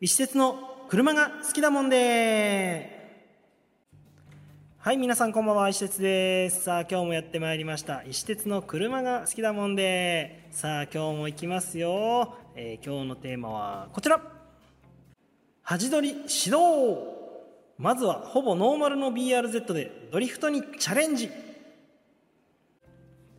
一節の車が好きだもんで。はい皆さんこんばんは石鉄です。さあ今日もやってまいりました。石鉄の車が好きだもんで。さあ今日も行きますよ、えー、今日のテーマはこちら。端取り指導。まずはほぼノーマルの BRZ でドリフトにチャレンジ。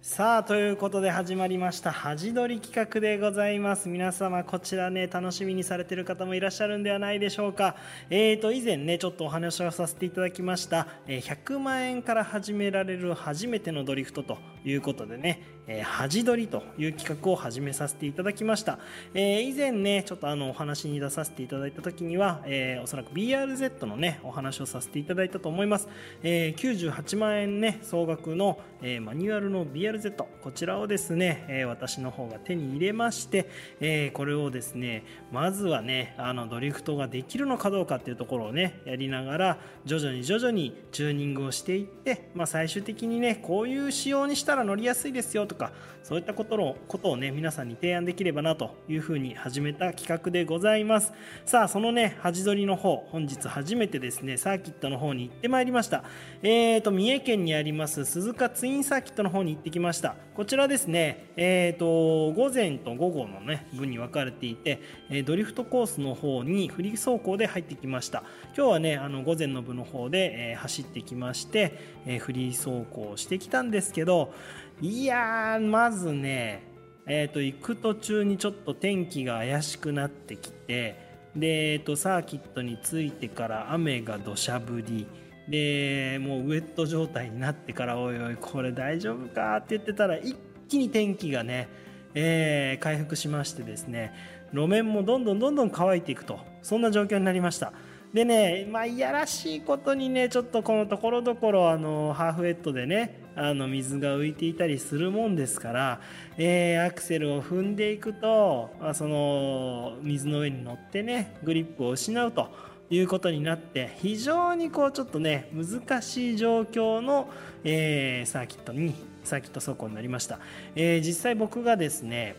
さあということで始まりました恥取り企画でございます。皆様こちらね楽しみにされてる方もいらっしゃるんではないでしょうか。えーと以前ねちょっとお話をさせていただきました。100万円から始められる初めてのドリフトということでねえー、恥取りという企画を始めさせていただきました、えー、以前ねちょっとあのお話に出させていただいた時には、えー、おそらく BRZ のねお話をさせていただいたと思います、えー、98万円ね総額の、えー、マニュアルの BRZ こちらをですね、えー、私の方が手に入れまして、えー、これをですねまずはねあのドリフトができるのかどうかっていうところをねやりながら徐々に徐々にチューニングをしていって、まあ、最終的にねこういう仕様にしたら乗りやすいですよとかかそういったことのことをね皆さんに提案できればなというふうに始めた企画でございます。さあそのね端取りの方本日初めてですねサーキットの方に行ってまいりました。えーと三重県にあります鈴鹿ツインサーキットの方に行ってきました。こちらですねえーと午前と午後のね分に分かれていてドリフトコースの方にフリー走行で入ってきました。今日はねあの午前の部の方で、え走ってきまして、えフリー走行してきたんですけどいやーまずねえーと、行く途中にちょっと天気が怪しくなってきてで、えーと、サーキットに着いてから雨が土砂降りでもうウェット状態になってからおいおいこれ大丈夫かって言ってたら一気に天気がね、えー、回復しましてですね路面もどんどんどんどん乾いていくとそんな状況になりました。でねまあいやらしいことにねちょっとこのところどころあのハーフウェットでねあの水が浮いていたりするもんですから、えー、アクセルを踏んでいくと、まあ、その水の上に乗ってねグリップを失うということになって非常にこうちょっとね難しい状況の、えー、サーキットにサーキット走行になりました、えー、実際僕がですね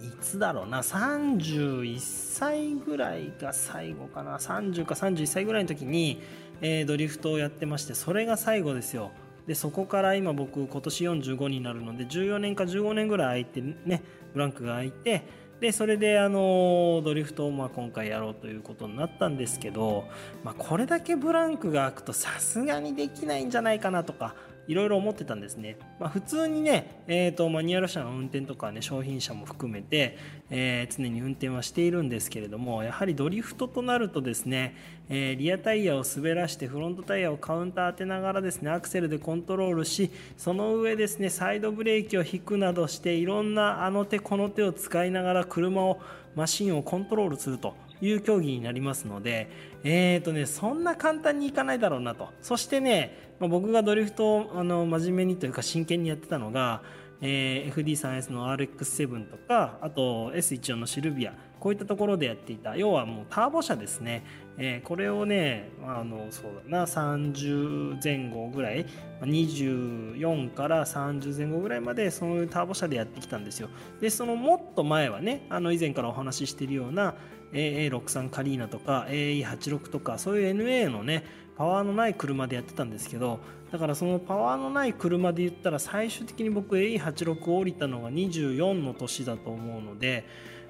いつだろうな31歳ぐらいが最後かな。30か31歳ぐらいの時に、えー、ドリフトをやってましてそれが最後ですよ。でそこから今僕今年45になるので14年か15年ぐらい空いてねブランクが空いてでそれであのドリフトをまあ今回やろうということになったんですけど、まあ、これだけブランクが空くとさすがにできないんじゃないかなとかいろいろ思ってたんですね、まあ、普通にね、えーと、マニュアル車の運転とかね商品車も含めて、えー、常に運転はしているんですけれどもやはりドリフトとなるとですね、えー、リアタイヤを滑らしてフロントタイヤをカウンター当てながらですねアクセルでコントロールしその上ですねサイドブレーキを引くなどしていろんなあの手この手を使いながら車をマシンをコントロールすると。いう競技になりますので、えーとね、そんな簡単にいかないだろうなと。そしてね、まあ、僕がドリフトをあの真面目にというか真剣にやってたのが、えー、FD3S の RX7 とか、あと S14 のシルビア、こういったところでやっていた、要はもうターボ車ですね。えー、これをね、あの、そうだな、30前後ぐらい、24から30前後ぐらいまで、そういうターボ車でやってきたんですよ。で、そのもっと前はね、あの、以前からお話ししているような、AA63 カリーナとか AE86 とかそういう NA のねパワーのない車でやってたんですけどだからそのパワーのない車で言ったら最終的に僕 AE86 を降りたのが24の年だと思うので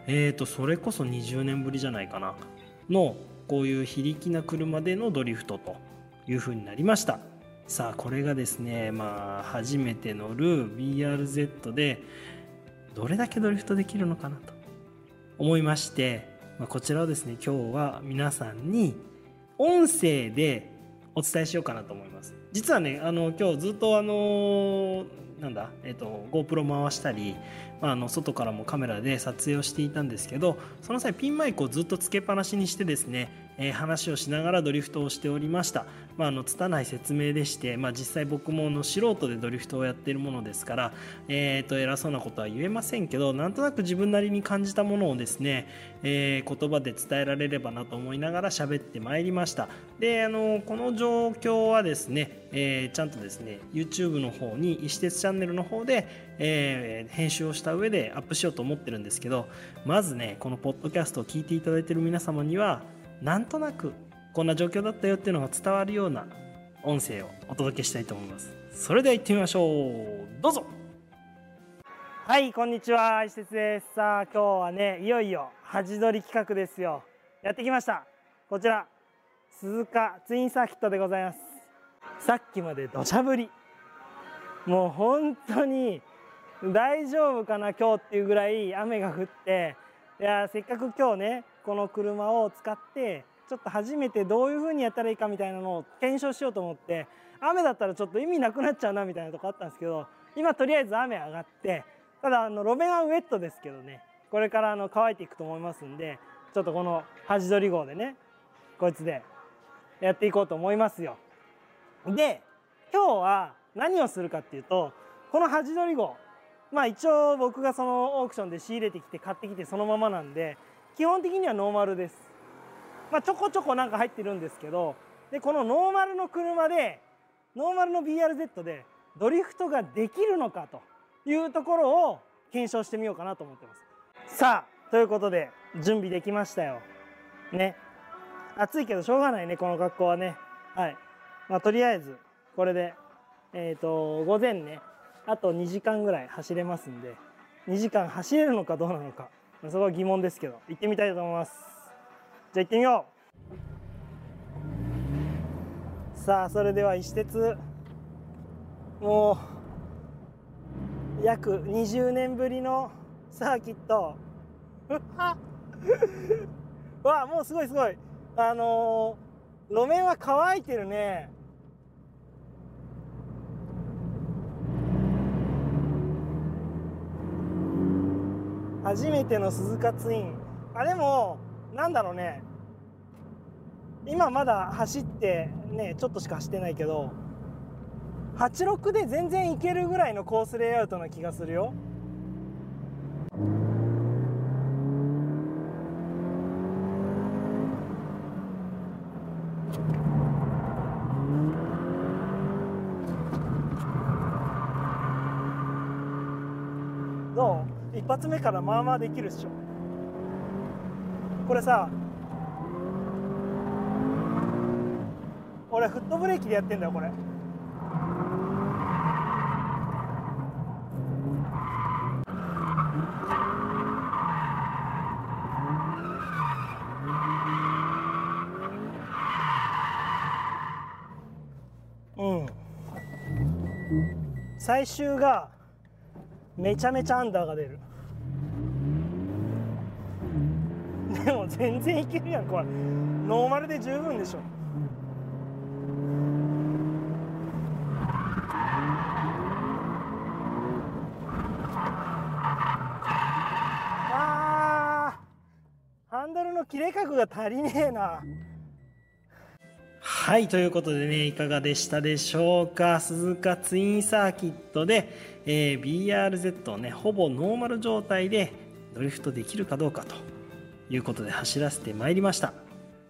えーとそれこそ20年ぶりじゃないかなのこういう非力な車でのドリフトという風になりました。さあこれがですねまあ初めて乗る BRZ でどれだけドリフトできるのかなと思いましてまあ、こちらをですね今日は皆さんに音声でお伝えしようかなと思います。実はねあの今日ずっとあのなんだ、えっと、GoPro 回したり、まあ、あの外からもカメラで撮影をしていたんですけどその際ピンマイクをずっとつけっぱなしにしてですね、えー、話をしながらドリフトをしておりました、まあ、あの拙い説明でして、まあ、実際僕もの素人でドリフトをやっているものですから、えー、と偉そうなことは言えませんけどなんとなく自分なりに感じたものをですね、えー、言葉で伝えられればなと思いながら喋ってまいりました。であのこの状況はですね、えー、ちゃんとですね YouTube の方に石鉄チャンネルの方で、えー、編集をした上でアップしようと思ってるんですけどまずねこのポッドキャストを聞いていただいてる皆様にはなんとなくこんな状況だったよっていうのが伝わるような音声をお届けしたいと思います。それでは行ってみましょう。どうぞ。はいこんにちは。石鉄です。さあ今日はねいよいよ恥取り企画ですよ。やってきました。こちら鈴鹿ツインサーキットでございます。さっきまで土砂降り。もう本当に大丈夫かな今日っていうぐらい雨が降って。いやせっかく今日ねこの車を使ってちょっと初めてどういう風にやったらいいかみたいなのを検証しようと思って雨だったらちょっと意味なくなっちゃうなみたいなとこあったんですけど今とりあえず雨上がってただあの路面はウェットですけどねこれからあの乾いていくと思いますんでちょっとこの端取り号でねこいつでやっていこうと思いますよ。で今日は何をするかっていうとこの端取り号まあ一応僕がそのオークションで仕入れてきて買ってきてそのままなんで基本的にはノーマルです。まあちょこちょこなんか入ってるんですけどでこのノーマルの車でノーマルの BRZ でドリフトができるのかというところを検証してみようかなと思ってます。さあということで準備できましたよ。ね。暑いけどしょうがないねこの格好はね。はい。まあとりあえずこれでえっ、ー、と午前ねあと2時間ぐらい走れますんで2時間走れるのかどうなのかそこは疑問ですけど行ってみたいと思います。じゃあ行ってみよう。さあそれでは石鉄もう約20年ぶりのサーキット。わあもうすごいすごい。あのー、路面は乾いてるね。初めての鈴鹿ツイン。あでもなんだろうね。今まだ走ってねちょっとしか走ってないけど86で全然いけるぐらいのコースレイアウトな気がするよどう一発目からまあまあできるっしょ。これさ俺フットブレーキでやってんだよこれ。うん。最終がめちゃめちゃアンダーが出るでも全然いけるやんこれ。ノーマルで十分でしょ。あハンドルの切れ角が足りねえな。はい、ということでね、いかがでしたでしょうか。鈴鹿ツインサーキットで、えー、BRZ をね、ほぼノーマル状態でドリフトできるかどうかと。いうことで走らせてまいりました。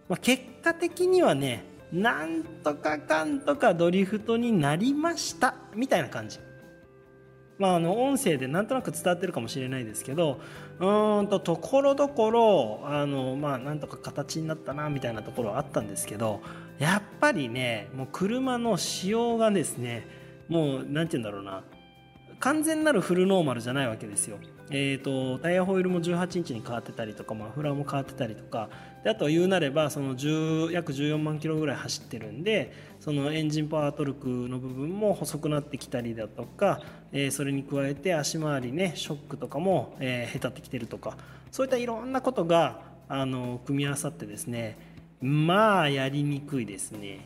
まあ、結果的にはね、なんとかかんとかドリフトになりましたみたいな感じ。まあ、あの音声でなんとなく伝わってるかもしれないですけどうんとところどころあの、まあ、なんとか形になったなみたいなところはあったんですけどやっぱりねもう車の仕様がですねもう何て言うんだろうな完全なるフルノーマルじゃないわけですよ。えーと、タイヤホイールも18インチに変わってたりとかマフラーも変わってたりとかであとは言うなればその10約14万キロぐらい走ってるんでそのエンジンパワートルクの部分も細くなってきたりだとか、えー、それに加えて足回りねショックとかも、えー、へたってきてるとかそういったいろんなことがあの組み合わさってですねまあやりにくいですね。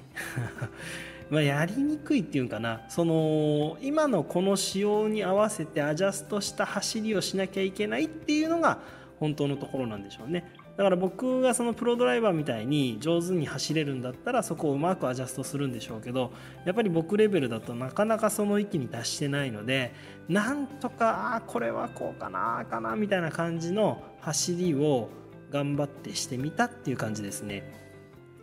まあ、やりにくいっていうかなその今のこの仕様に合わせてアジャストした走りをしなきゃいけないっていうのが本当のところなんでしょうねだから僕がそのプロドライバーみたいに上手に走れるんだったらそこをうまくアジャストするんでしょうけどやっぱり僕レベルだとなかなかその域に達してないのでなんとかあこれはこうかなかなみたいな感じの走りを頑張ってしてみたっていう感じですね。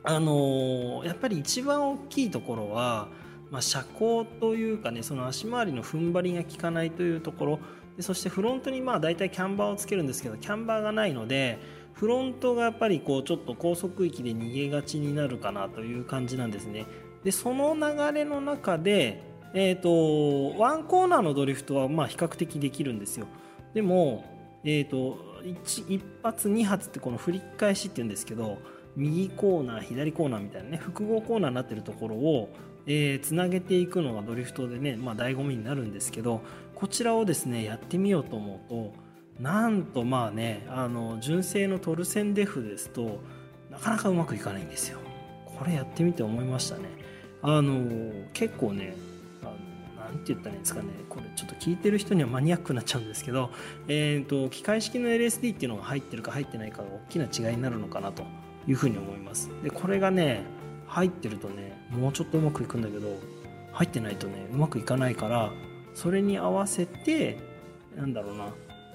あのー、やっぱり一番大きいところは、まあ、車高というかねその足回りの踏ん張りが効かないというところでそしてフロントにまあ大体キャンバーをつけるんですけどキャンバーがないのでフロントがやっぱりこうちょっと高速域で逃げがちになるかなという感じなんですね。でその流れの中で、えーと、ワンコーナーのドリフトはま比較的できるんですよ。でも、えーと、1, 発2発ってこの振り返しって言うんですけど右コーナー左コーナーみたいなね複合コーナーになってるところをえー、つなげていくのがドリフトでね、まあ、醍醐味になるんですけどこちらをですねやってみようと思うとなんとまあねあの純正のトルセンデフですとなかなかうまくいかないんですよ。これやってみて思いましたね。あの結構ね何て言ったらいいんですかね。これちょっと聞いてる人にはマニアックになっちゃうんですけど、えーと、機械式の LSD っていうのが入ってるか入ってないかが大きな違いになるのかなと。いうふうに思います。でこれがね入ってるとねもうちょっとうまくいくんだけど入ってないとねうまくいかないからそれに合わせてなんだろうな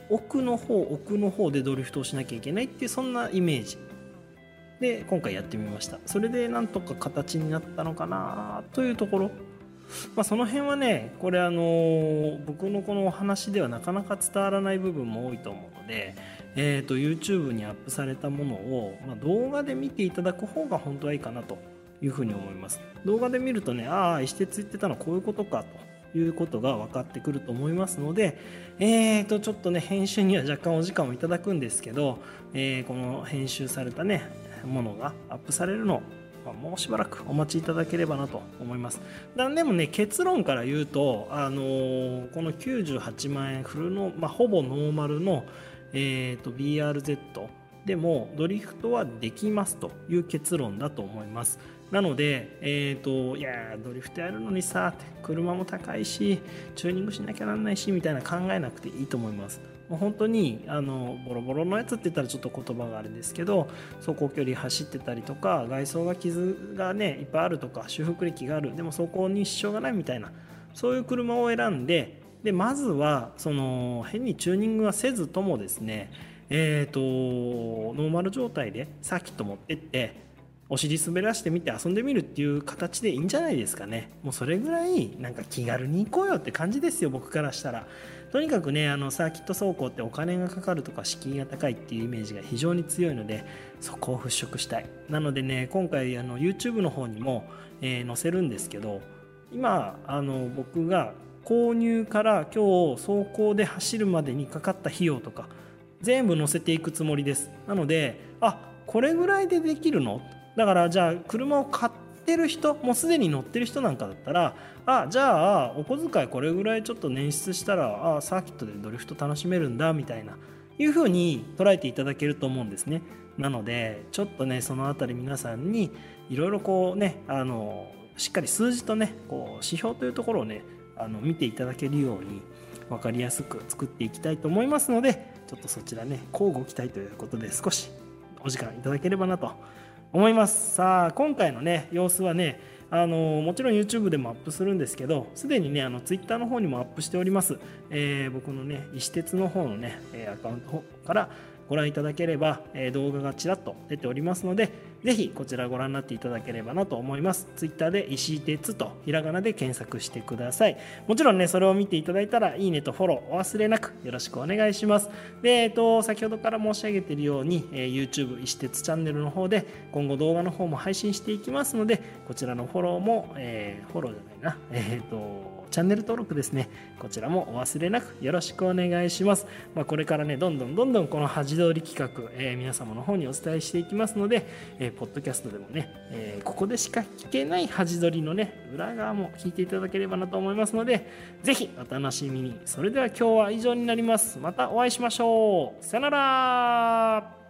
奥の方奥の方でドリフトをしなきゃいけないっていうそんなイメージ。で今回やってみました。それでなんとか形になったのかなというところ。まあ、その辺はねこれあの僕のこのお話ではなかなか伝わらない部分も多いと思うので、えーと、YouTube にアップされたものを、まあ、動画で見ていただく方が本当はいいかなというふうに思います動画で見るとねああ石鉄言ってたのこういうことかということが分かってくると思いますので、えー、とちょっとね編集には若干お時間をいただくんですけど、えー、この編集されたねものがアップされるのまもうしばらくお待ちいただければなと思います。でもね結論から言うと、あのー、この98万円フルの、まあ、ほぼノーマルの、えーと BRZ でもドリフトはできますという結論だと思います。なので、えーと、いやドリフトやるのにさ車も高いしチューニングしなきゃなんないしみたいな考えなくていいと思いますもう本当にあのボロボロのやつって言ったらちょっと言葉があれですけど走行距離走ってたりとか外装が傷がねいっぱいあるとか修復歴があるでも走行に支障がないみたいなそういう車を選んででまずはその変にチューニングはせずともですねえーとノーマル状態でサーキット持ってってお尻滑らしてみて遊んでみるっていう形でいいんじゃないですかね。もうそれぐらいなんか気軽に行こうよって感じですよ僕からしたら。とにかくねあのサーキット走行ってお金がかかるとか敷居が高いっていうイメージが非常に強いのでそこを払拭したい。なのでね今回あの YouTube の方にも、えー、載せるんですけど今あの僕が購入から今日走行で走るまでにかかった費用とか全部載せていくつもりです。なのであこれぐらいでできるの？だからじゃあ車を買ってる人もうすでに乗ってる人なんかだったらあじゃあお小遣いこれぐらいちょっと捻出したらあサーキットでドリフト楽しめるんだみたいないうふうに捉えていただけると思うんですね。なのでちょっとねその辺り皆さんにいろいろこうねあのしっかり数字とねこう指標というところをねあの見ていただけるように分かりやすく作っていきたいと思いますのでちょっとそちらね交互期待ということで少しお時間いただければなと思います。さあ今回のね様子はねあのもちろん YouTube でもアップするんですけどすでにねあの Twitter の方にもアップしております、えー、僕のね石鉄の方のねアカウントからご覧いただければ、動画がちらっと出ておりますのでぜひこちらご覧になっていただければなと思います。Twitter で石井鉄とひらがなで検索してください。もちろんね、それを見ていただいたら、いいねとフォローお忘れなくよろしくお願いします。で、えっと、先ほどから申し上げているように、え YouTube 石鉄チャンネルの方で今後動画の方も配信していきますので、こちらのフォローも、えー、フォローじゃないな、えっ、と、チャンネル登録ですね、こちらもお忘れなくよろしくお願いします。まあ、これからね、どんどんどんどんこの恥通り企画、えー、皆様の方にお伝えしていきますので、えー、ポッドキャストでもね、えー、ここでしか聞けない恥取りのね、裏側も聞いていただければなと思いますので、ぜひお楽しみに。それでは今日は以上になります。またお会いしましょう。さよなら